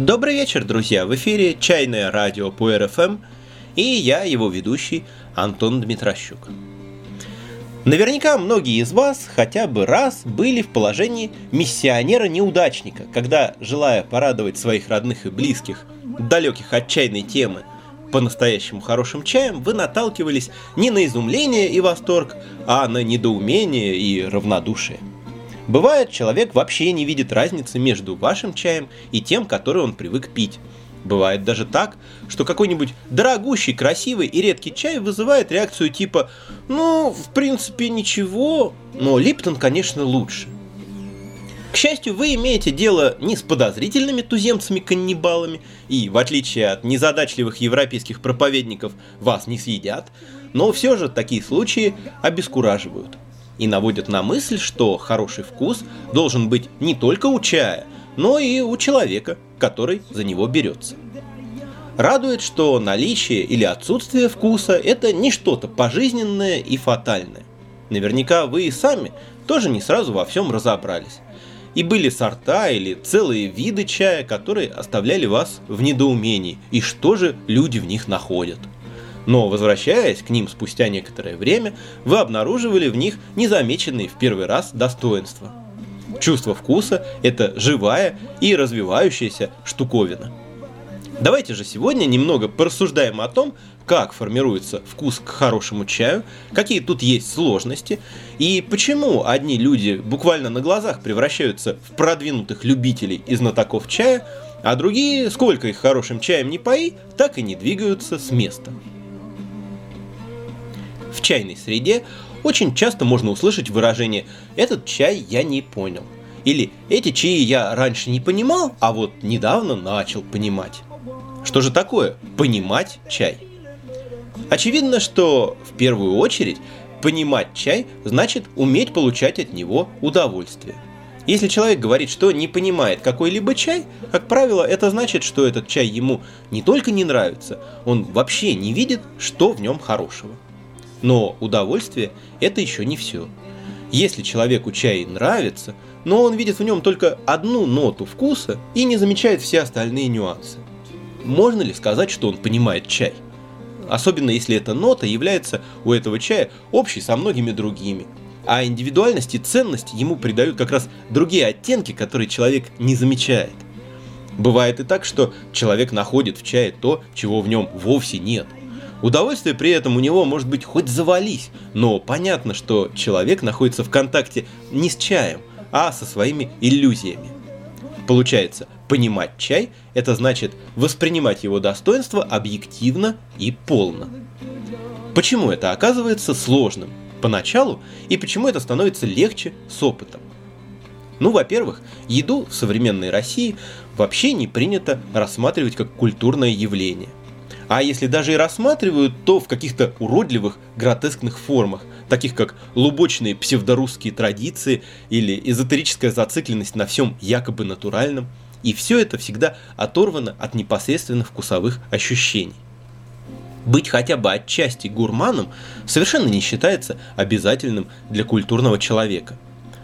Добрый вечер, друзья! В эфире «Чайное радио» по РФМ и я, его ведущий, Антон Дмитрощук. Наверняка многие из вас хотя бы раз были в положении миссионера-неудачника, когда, желая порадовать своих родных и близких, далеких от чайной темы, по-настоящему хорошим чаем, вы наталкивались не на изумление и восторг, а на недоумение и равнодушие. Бывает, человек вообще не видит разницы между вашим чаем и тем, который он привык пить. Бывает даже так, что какой-нибудь дорогущий, красивый и редкий чай вызывает реакцию типа «Ну, в принципе, ничего, но Липтон, конечно, лучше». К счастью, вы имеете дело не с подозрительными туземцами-каннибалами, и, в отличие от незадачливых европейских проповедников, вас не съедят, но все же такие случаи обескураживают и наводят на мысль, что хороший вкус должен быть не только у чая, но и у человека, который за него берется. Радует, что наличие или отсутствие вкуса – это не что-то пожизненное и фатальное. Наверняка вы и сами тоже не сразу во всем разобрались. И были сорта или целые виды чая, которые оставляли вас в недоумении, и что же люди в них находят. Но возвращаясь к ним спустя некоторое время, вы обнаруживали в них незамеченные в первый раз достоинства. Чувство вкуса – это живая и развивающаяся штуковина. Давайте же сегодня немного порассуждаем о том, как формируется вкус к хорошему чаю, какие тут есть сложности, и почему одни люди буквально на глазах превращаются в продвинутых любителей и знатоков чая, а другие, сколько их хорошим чаем не пои, так и не двигаются с места. В чайной среде очень часто можно услышать выражение «этот чай я не понял» или «эти чаи я раньше не понимал, а вот недавно начал понимать». Что же такое понимать чай? Очевидно, что в первую очередь понимать чай значит уметь получать от него удовольствие. Если человек говорит, что не понимает какой-либо чай, как правило, это значит, что этот чай ему не только не нравится, он вообще не видит, что в нем хорошего. Но удовольствие – это еще не все. Если человеку чай нравится, но он видит в нем только одну ноту вкуса и не замечает все остальные нюансы. Можно ли сказать, что он понимает чай? Особенно если эта нота является у этого чая общей со многими другими. А индивидуальность и ценность ему придают как раз другие оттенки, которые человек не замечает. Бывает и так, что человек находит в чае то, чего в нем вовсе нет – Удовольствие при этом у него может быть хоть завались, но понятно, что человек находится в контакте не с чаем, а со своими иллюзиями. Получается, понимать чай – это значит воспринимать его достоинства объективно и полно. Почему это оказывается сложным поначалу и почему это становится легче с опытом? Ну, во-первых, еду в современной России вообще не принято рассматривать как культурное явление. А если даже и рассматривают, то в каких-то уродливых, гротескных формах, таких как лубочные псевдорусские традиции или эзотерическая зацикленность на всем якобы натуральном. И все это всегда оторвано от непосредственно вкусовых ощущений. Быть хотя бы отчасти гурманом совершенно не считается обязательным для культурного человека.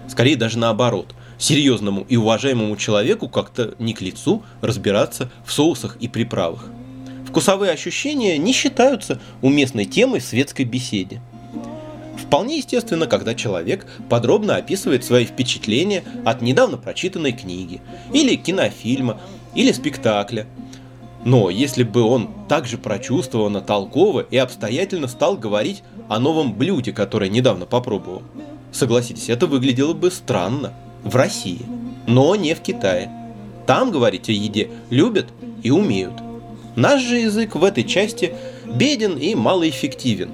Скорее даже наоборот. Серьезному и уважаемому человеку как-то не к лицу разбираться в соусах и приправах. Вкусовые ощущения не считаются уместной темой в светской беседе. Вполне естественно, когда человек подробно описывает свои впечатления от недавно прочитанной книги, или кинофильма, или спектакля. Но если бы он также прочувствованно, толково и обстоятельно стал говорить о новом блюде, которое недавно попробовал, согласитесь, это выглядело бы странно в России, но не в Китае. Там говорить о еде любят и умеют. Наш же язык в этой части беден и малоэффективен.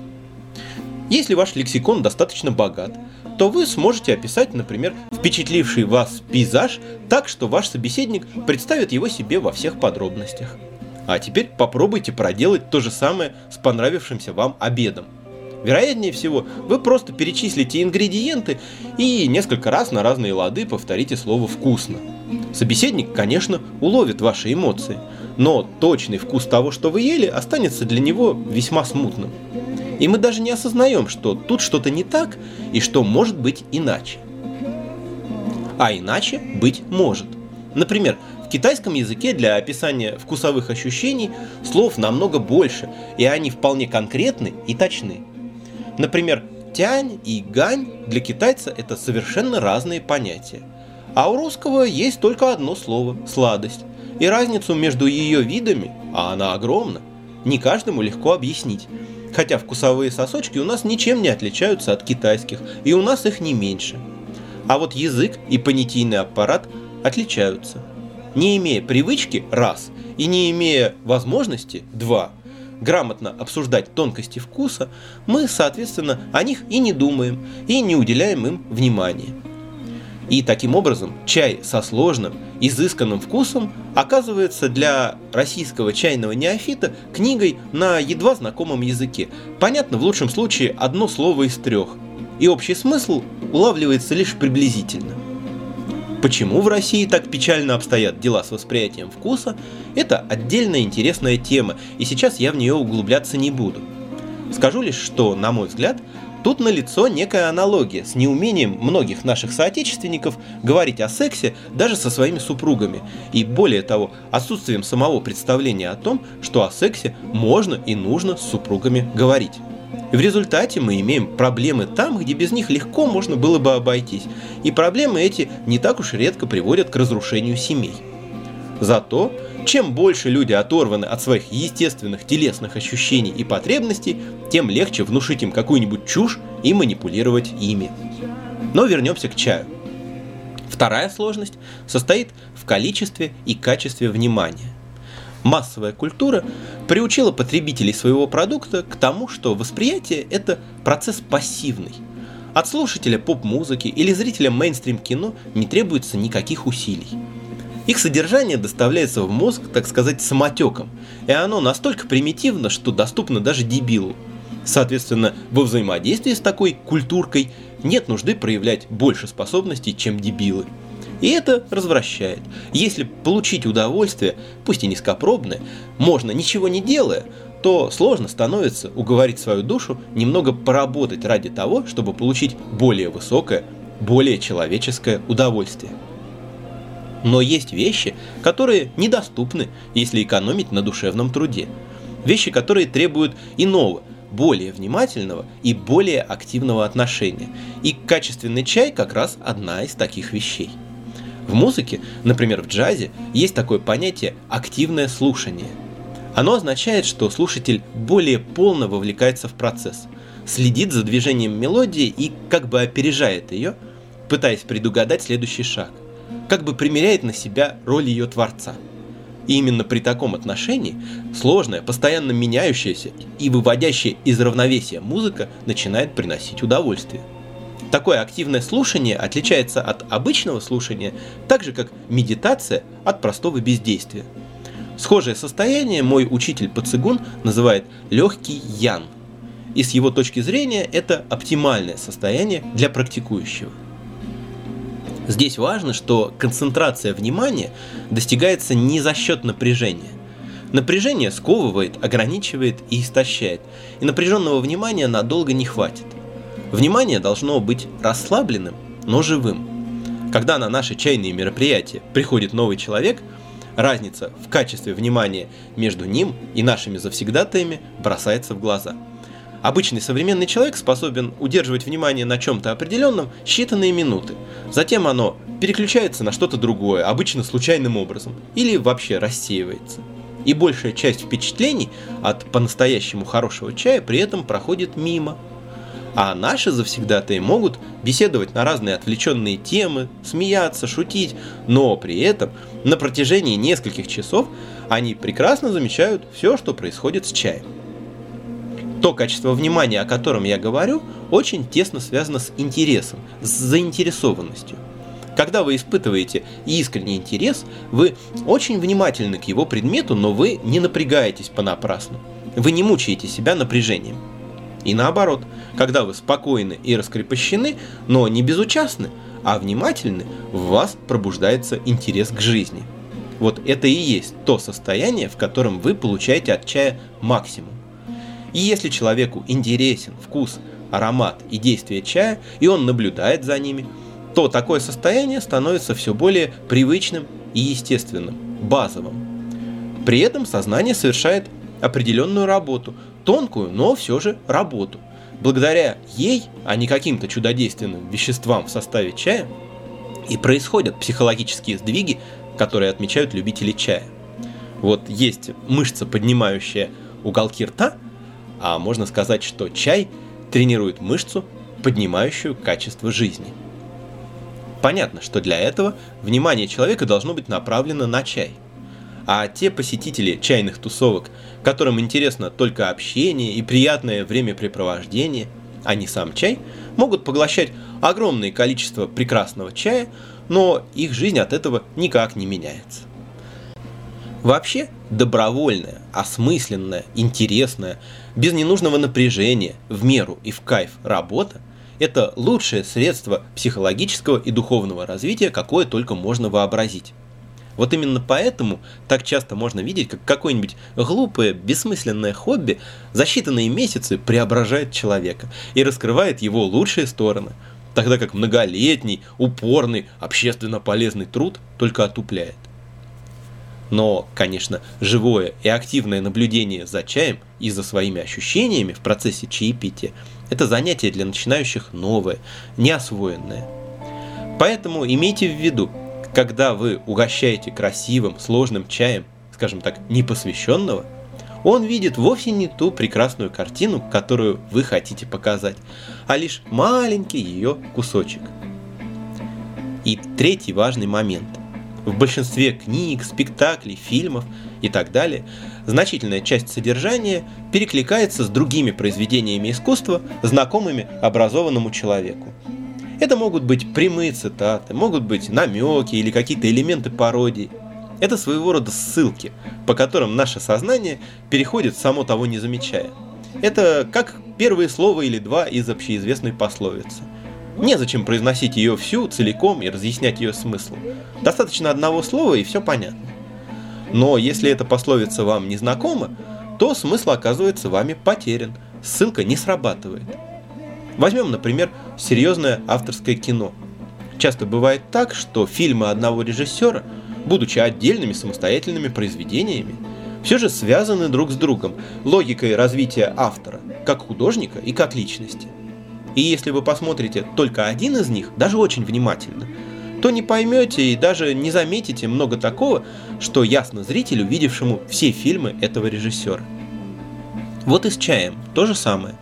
Если ваш лексикон достаточно богат, то вы сможете описать, например, впечатливший вас пейзаж так, что ваш собеседник представит его себе во всех подробностях. А теперь попробуйте проделать то же самое с понравившимся вам обедом. Вероятнее всего, вы просто перечислите ингредиенты и несколько раз на разные лады повторите слово «вкусно». Собеседник, конечно, уловит ваши эмоции, но точный вкус того, что вы ели, останется для него весьма смутным. И мы даже не осознаем, что тут что-то не так и что может быть иначе. А иначе быть может. Например, в китайском языке для описания вкусовых ощущений слов намного больше, и они вполне конкретны и точны. Например, тянь и гань для китайца это совершенно разные понятия. А у русского есть только одно слово – сладость. И разницу между ее видами, а она огромна, не каждому легко объяснить. Хотя вкусовые сосочки у нас ничем не отличаются от китайских, и у нас их не меньше. А вот язык и понятийный аппарат отличаются. Не имея привычки – раз, и не имея возможности – два – грамотно обсуждать тонкости вкуса, мы, соответственно, о них и не думаем, и не уделяем им внимания. И таким образом чай со сложным, изысканным вкусом оказывается для российского чайного неофита книгой на едва знакомом языке. Понятно, в лучшем случае одно слово из трех. И общий смысл улавливается лишь приблизительно. Почему в России так печально обстоят дела с восприятием вкуса, это отдельная интересная тема, и сейчас я в нее углубляться не буду. Скажу лишь, что, на мой взгляд, тут налицо некая аналогия с неумением многих наших соотечественников говорить о сексе даже со своими супругами, и более того, отсутствием самого представления о том, что о сексе можно и нужно с супругами говорить. В результате мы имеем проблемы там, где без них легко можно было бы обойтись. И проблемы эти не так уж редко приводят к разрушению семей. Зато, чем больше люди оторваны от своих естественных телесных ощущений и потребностей, тем легче внушить им какую-нибудь чушь и манипулировать ими. Но вернемся к чаю. Вторая сложность состоит в количестве и качестве внимания – массовая культура приучила потребителей своего продукта к тому, что восприятие – это процесс пассивный. От слушателя поп-музыки или зрителя мейнстрим-кино не требуется никаких усилий. Их содержание доставляется в мозг, так сказать, самотеком, и оно настолько примитивно, что доступно даже дебилу. Соответственно, во взаимодействии с такой культуркой нет нужды проявлять больше способностей, чем дебилы. И это развращает. Если получить удовольствие, пусть и низкопробное, можно ничего не делая, то сложно становится уговорить свою душу немного поработать ради того, чтобы получить более высокое, более человеческое удовольствие. Но есть вещи, которые недоступны, если экономить на душевном труде. Вещи, которые требуют иного, более внимательного и более активного отношения. И качественный чай как раз одна из таких вещей. В музыке, например в джазе, есть такое понятие «активное слушание». Оно означает, что слушатель более полно вовлекается в процесс, следит за движением мелодии и как бы опережает ее, пытаясь предугадать следующий шаг, как бы примеряет на себя роль ее творца. И именно при таком отношении сложная, постоянно меняющаяся и выводящая из равновесия музыка начинает приносить удовольствие. Такое активное слушание отличается от обычного слушания, так же как медитация от простого бездействия. Схожее состояние мой учитель по цигун называет легкий ян. И с его точки зрения это оптимальное состояние для практикующего. Здесь важно, что концентрация внимания достигается не за счет напряжения. Напряжение сковывает, ограничивает и истощает, и напряженного внимания надолго не хватит – Внимание должно быть расслабленным, но живым. Когда на наши чайные мероприятия приходит новый человек, разница в качестве внимания между ним и нашими завсегдатаями бросается в глаза. Обычный современный человек способен удерживать внимание на чем-то определенном считанные минуты. Затем оно переключается на что-то другое, обычно случайным образом, или вообще рассеивается. И большая часть впечатлений от по-настоящему хорошего чая при этом проходит мимо – а наши завсегдатые могут беседовать на разные отвлеченные темы, смеяться, шутить, но при этом на протяжении нескольких часов они прекрасно замечают все, что происходит с чаем. То качество внимания, о котором я говорю, очень тесно связано с интересом, с заинтересованностью. Когда вы испытываете искренний интерес, вы очень внимательны к его предмету, но вы не напрягаетесь понапрасну. Вы не мучаете себя напряжением. И наоборот, когда вы спокойны и раскрепощены, но не безучастны, а внимательны, в вас пробуждается интерес к жизни. Вот это и есть то состояние, в котором вы получаете от чая максимум. И если человеку интересен вкус, аромат и действие чая, и он наблюдает за ними, то такое состояние становится все более привычным и естественным, базовым. При этом сознание совершает определенную работу, тонкую, но все же работу. Благодаря ей, а не каким-то чудодейственным веществам в составе чая, и происходят психологические сдвиги, которые отмечают любители чая. Вот есть мышца, поднимающая уголки рта, а можно сказать, что чай тренирует мышцу, поднимающую качество жизни. Понятно, что для этого внимание человека должно быть направлено на чай. А те посетители чайных тусовок, которым интересно только общение и приятное времяпрепровождение, а не сам чай, могут поглощать огромное количество прекрасного чая, но их жизнь от этого никак не меняется. Вообще, добровольная, осмысленная, интересная, без ненужного напряжения, в меру и в кайф работа – это лучшее средство психологического и духовного развития, какое только можно вообразить. Вот именно поэтому так часто можно видеть, как какое-нибудь глупое, бессмысленное хобби за считанные месяцы преображает человека и раскрывает его лучшие стороны, тогда как многолетний, упорный, общественно полезный труд только отупляет. Но, конечно, живое и активное наблюдение за чаем и за своими ощущениями в процессе чаепития – это занятие для начинающих новое, неосвоенное. Поэтому имейте в виду, когда вы угощаете красивым, сложным чаем, скажем так, непосвященного, он видит вовсе не ту прекрасную картину, которую вы хотите показать, а лишь маленький ее кусочек. И третий важный момент – в большинстве книг, спектаклей, фильмов и так далее значительная часть содержания перекликается с другими произведениями искусства, знакомыми образованному человеку. Это могут быть прямые цитаты, могут быть намеки или какие-то элементы пародии. Это своего рода ссылки, по которым наше сознание переходит само того не замечая. Это как первые слова или два из общеизвестной пословицы. Незачем произносить ее всю целиком и разъяснять ее смысл. Достаточно одного слова и все понятно. Но если эта пословица вам не знакома, то смысл оказывается вами потерян, ссылка не срабатывает. Возьмем, например, серьезное авторское кино. Часто бывает так, что фильмы одного режиссера, будучи отдельными самостоятельными произведениями, все же связаны друг с другом логикой развития автора, как художника и как личности – и если вы посмотрите только один из них, даже очень внимательно, то не поймете и даже не заметите много такого, что ясно зрителю, видевшему все фильмы этого режиссера. Вот и с чаем то же самое.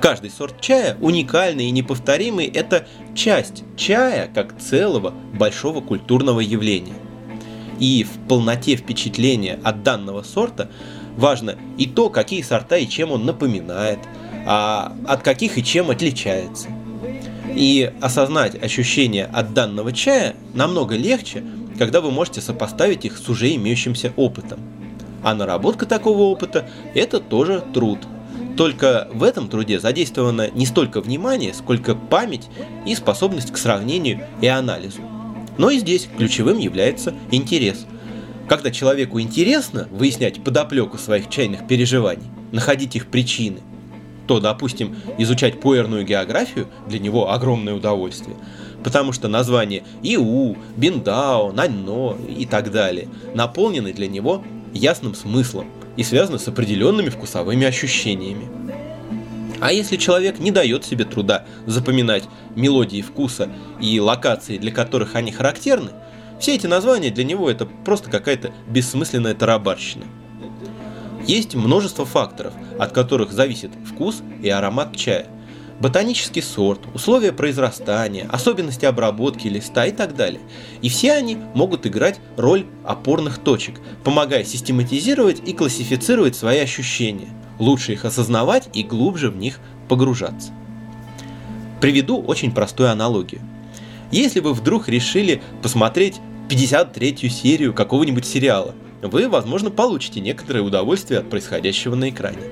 Каждый сорт чая уникальный и неповторимый – это часть чая как целого большого культурного явления. И в полноте впечатления от данного сорта важно и то, какие сорта и чем он напоминает – а от каких и чем отличается. И осознать ощущения от данного чая намного легче, когда вы можете сопоставить их с уже имеющимся опытом. А наработка такого опыта – это тоже труд. Только в этом труде задействовано не столько внимание, сколько память и способность к сравнению и анализу. Но и здесь ключевым является интерес. Когда человеку интересно выяснять подоплеку своих чайных переживаний, находить их причины, то, допустим, изучать пуэрную географию для него огромное удовольствие, потому что названия Иу, Биндао, Наньно и так далее наполнены для него ясным смыслом и связаны с определенными вкусовыми ощущениями. А если человек не дает себе труда запоминать мелодии вкуса и локации, для которых они характерны, все эти названия для него это просто какая-то бессмысленная тарабарщина – есть множество факторов, от которых зависит вкус и аромат чая. Ботанический сорт, условия произрастания, особенности обработки листа и так далее. И все они могут играть роль опорных точек, помогая систематизировать и классифицировать свои ощущения, лучше их осознавать и глубже в них погружаться. Приведу очень простую аналогию. Если вы вдруг решили посмотреть 53-ю серию какого-нибудь сериала – вы, возможно, получите некоторое удовольствие от происходящего на экране.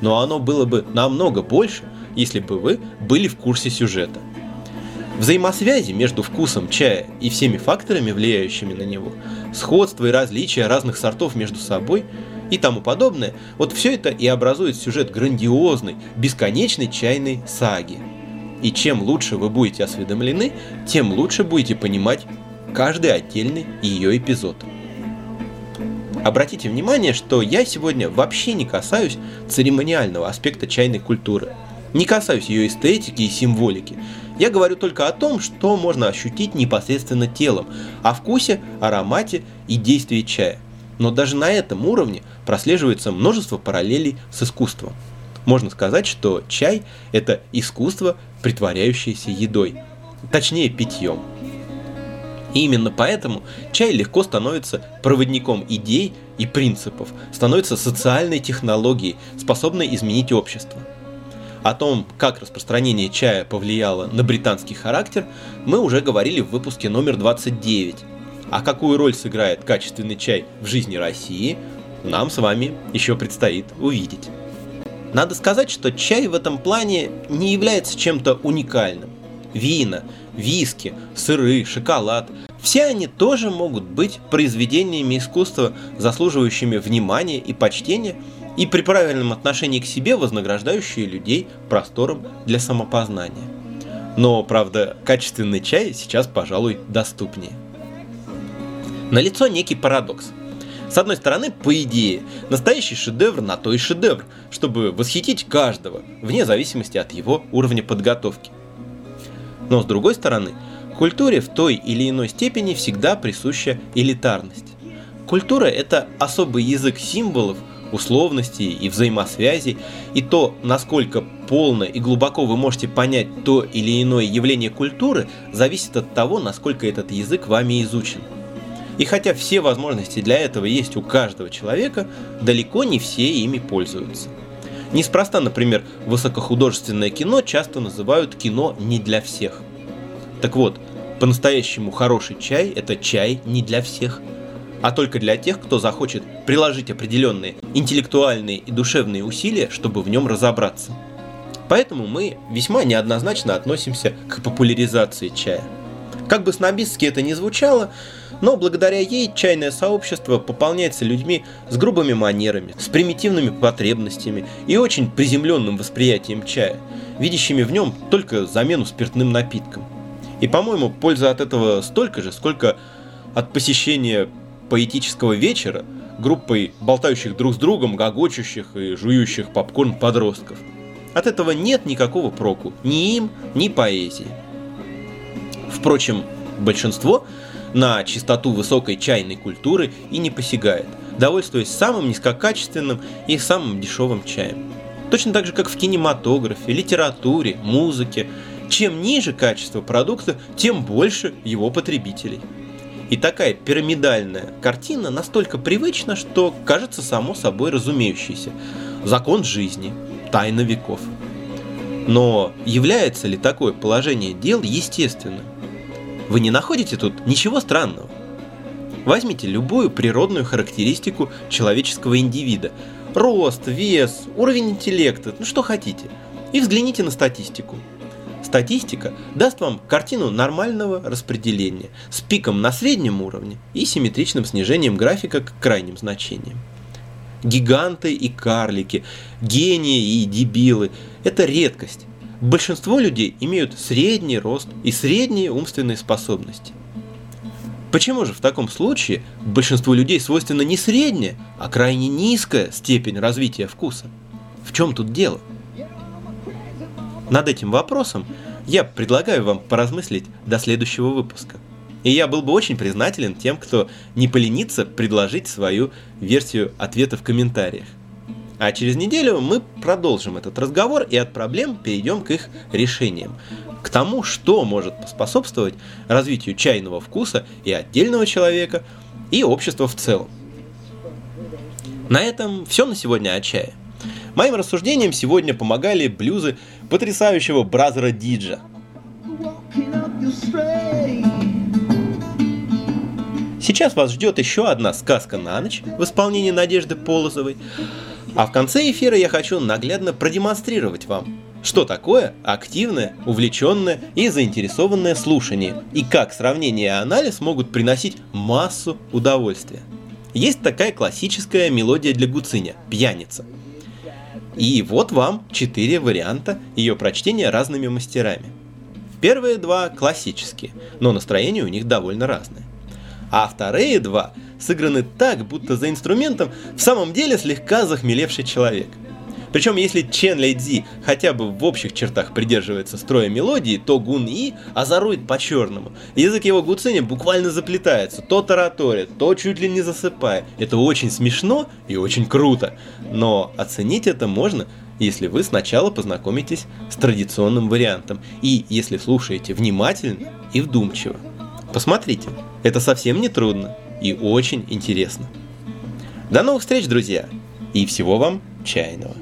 Но оно было бы намного больше, если бы вы были в курсе сюжета. Взаимосвязи между вкусом чая и всеми факторами, влияющими на него, сходство и различия разных сортов между собой и тому подобное, вот все это и образует сюжет грандиозной, бесконечной чайной саги. И чем лучше вы будете осведомлены, тем лучше будете понимать каждый отдельный ее эпизод. Обратите внимание, что я сегодня вообще не касаюсь церемониального аспекта чайной культуры. Не касаюсь ее эстетики и символики. Я говорю только о том, что можно ощутить непосредственно телом, о вкусе, аромате и действии чая. Но даже на этом уровне прослеживается множество параллелей с искусством. Можно сказать, что чай – это искусство, притворяющееся едой. Точнее, питьем. И именно поэтому чай легко становится проводником идей и принципов, становится социальной технологией, способной изменить общество. О том, как распространение чая повлияло на британский характер, мы уже говорили в выпуске номер 29. А какую роль сыграет качественный чай в жизни России, нам с вами еще предстоит увидеть. Надо сказать, что чай в этом плане не является чем-то уникальным. Вина, виски, сыры, шоколад – все они тоже могут быть произведениями искусства, заслуживающими внимания и почтения, и при правильном отношении к себе вознаграждающие людей простором для самопознания. Но, правда, качественный чай сейчас, пожалуй, доступнее. Налицо некий парадокс – с одной стороны, по идее, настоящий шедевр на то и шедевр, чтобы восхитить каждого, вне зависимости от его уровня подготовки. Но с другой стороны, культуре в той или иной степени всегда присуща элитарность. Культура – это особый язык символов, условностей и взаимосвязей, и то, насколько полно и глубоко вы можете понять то или иное явление культуры, зависит от того, насколько этот язык вами изучен – и хотя все возможности для этого есть у каждого человека, далеко не все ими пользуются. Неспроста, например, высокохудожественное кино часто называют кино не для всех. Так вот, по-настоящему хороший чай – это чай не для всех, а только для тех, кто захочет приложить определенные интеллектуальные и душевные усилия, чтобы в нем разобраться. Поэтому мы весьма неоднозначно относимся к популяризации чая. Как бы снобистски это ни звучало, но благодаря ей чайное сообщество пополняется людьми с грубыми манерами, с примитивными потребностями и очень приземленным восприятием чая, видящими в нем только замену спиртным напиткам. И, по-моему, польза от этого столько же, сколько от посещения поэтического вечера группой болтающих друг с другом, гогочущих и жующих попкорн подростков. От этого нет никакого проку ни им, ни поэзии. Впрочем, большинство на чистоту высокой чайной культуры и не посягает, довольствуясь самым низкокачественным и самым дешевым чаем. Точно так же, как в кинематографе, литературе, музыке. Чем ниже качество продукта, тем больше его потребителей. И такая пирамидальная картина настолько привычна, что кажется само собой разумеющейся. Закон жизни, тайна веков. Но является ли такое положение дел естественным? Вы не находите тут ничего странного? Возьмите любую природную характеристику человеческого индивида. Рост, вес, уровень интеллекта, ну что хотите. И взгляните на статистику. Статистика даст вам картину нормального распределения с пиком на среднем уровне и симметричным снижением графика к крайним значениям. Гиганты и карлики, гении и дебилы – это редкость большинство людей имеют средний рост и средние умственные способности. Почему же в таком случае большинству людей свойственна не средняя, а крайне низкая степень развития вкуса? В чем тут дело? Над этим вопросом я предлагаю вам поразмыслить до следующего выпуска. И я был бы очень признателен тем, кто не поленится предложить свою версию ответа в комментариях. А через неделю мы продолжим этот разговор и от проблем перейдем к их решениям. К тому, что может поспособствовать развитию чайного вкуса и отдельного человека, и общества в целом. На этом все на сегодня о чае. Моим рассуждениям сегодня помогали блюзы потрясающего бразера Диджа. Сейчас вас ждет еще одна сказка на ночь в исполнении Надежды Полозовой. А в конце эфира я хочу наглядно продемонстрировать вам, что такое активное, увлеченное и заинтересованное слушание, и как сравнение и анализ могут приносить массу удовольствия. Есть такая классическая мелодия для гуциня – «Пьяница». И вот вам четыре варианта ее прочтения разными мастерами. Первые два классические, но настроение у них довольно разное. А вторые два сыграны так, будто за инструментом в самом деле слегка захмелевший человек – причем, если Чен Лейдзи хотя бы в общих чертах придерживается строя мелодии, то Гун И озорует по-черному. Язык его гуцини буквально заплетается, то тараторит, то чуть ли не засыпая. Это очень смешно и очень круто. Но оценить это можно, если вы сначала познакомитесь с традиционным вариантом и если слушаете внимательно и вдумчиво. Посмотрите, это совсем не трудно и очень интересно. До новых встреч, друзья, и всего вам чайного.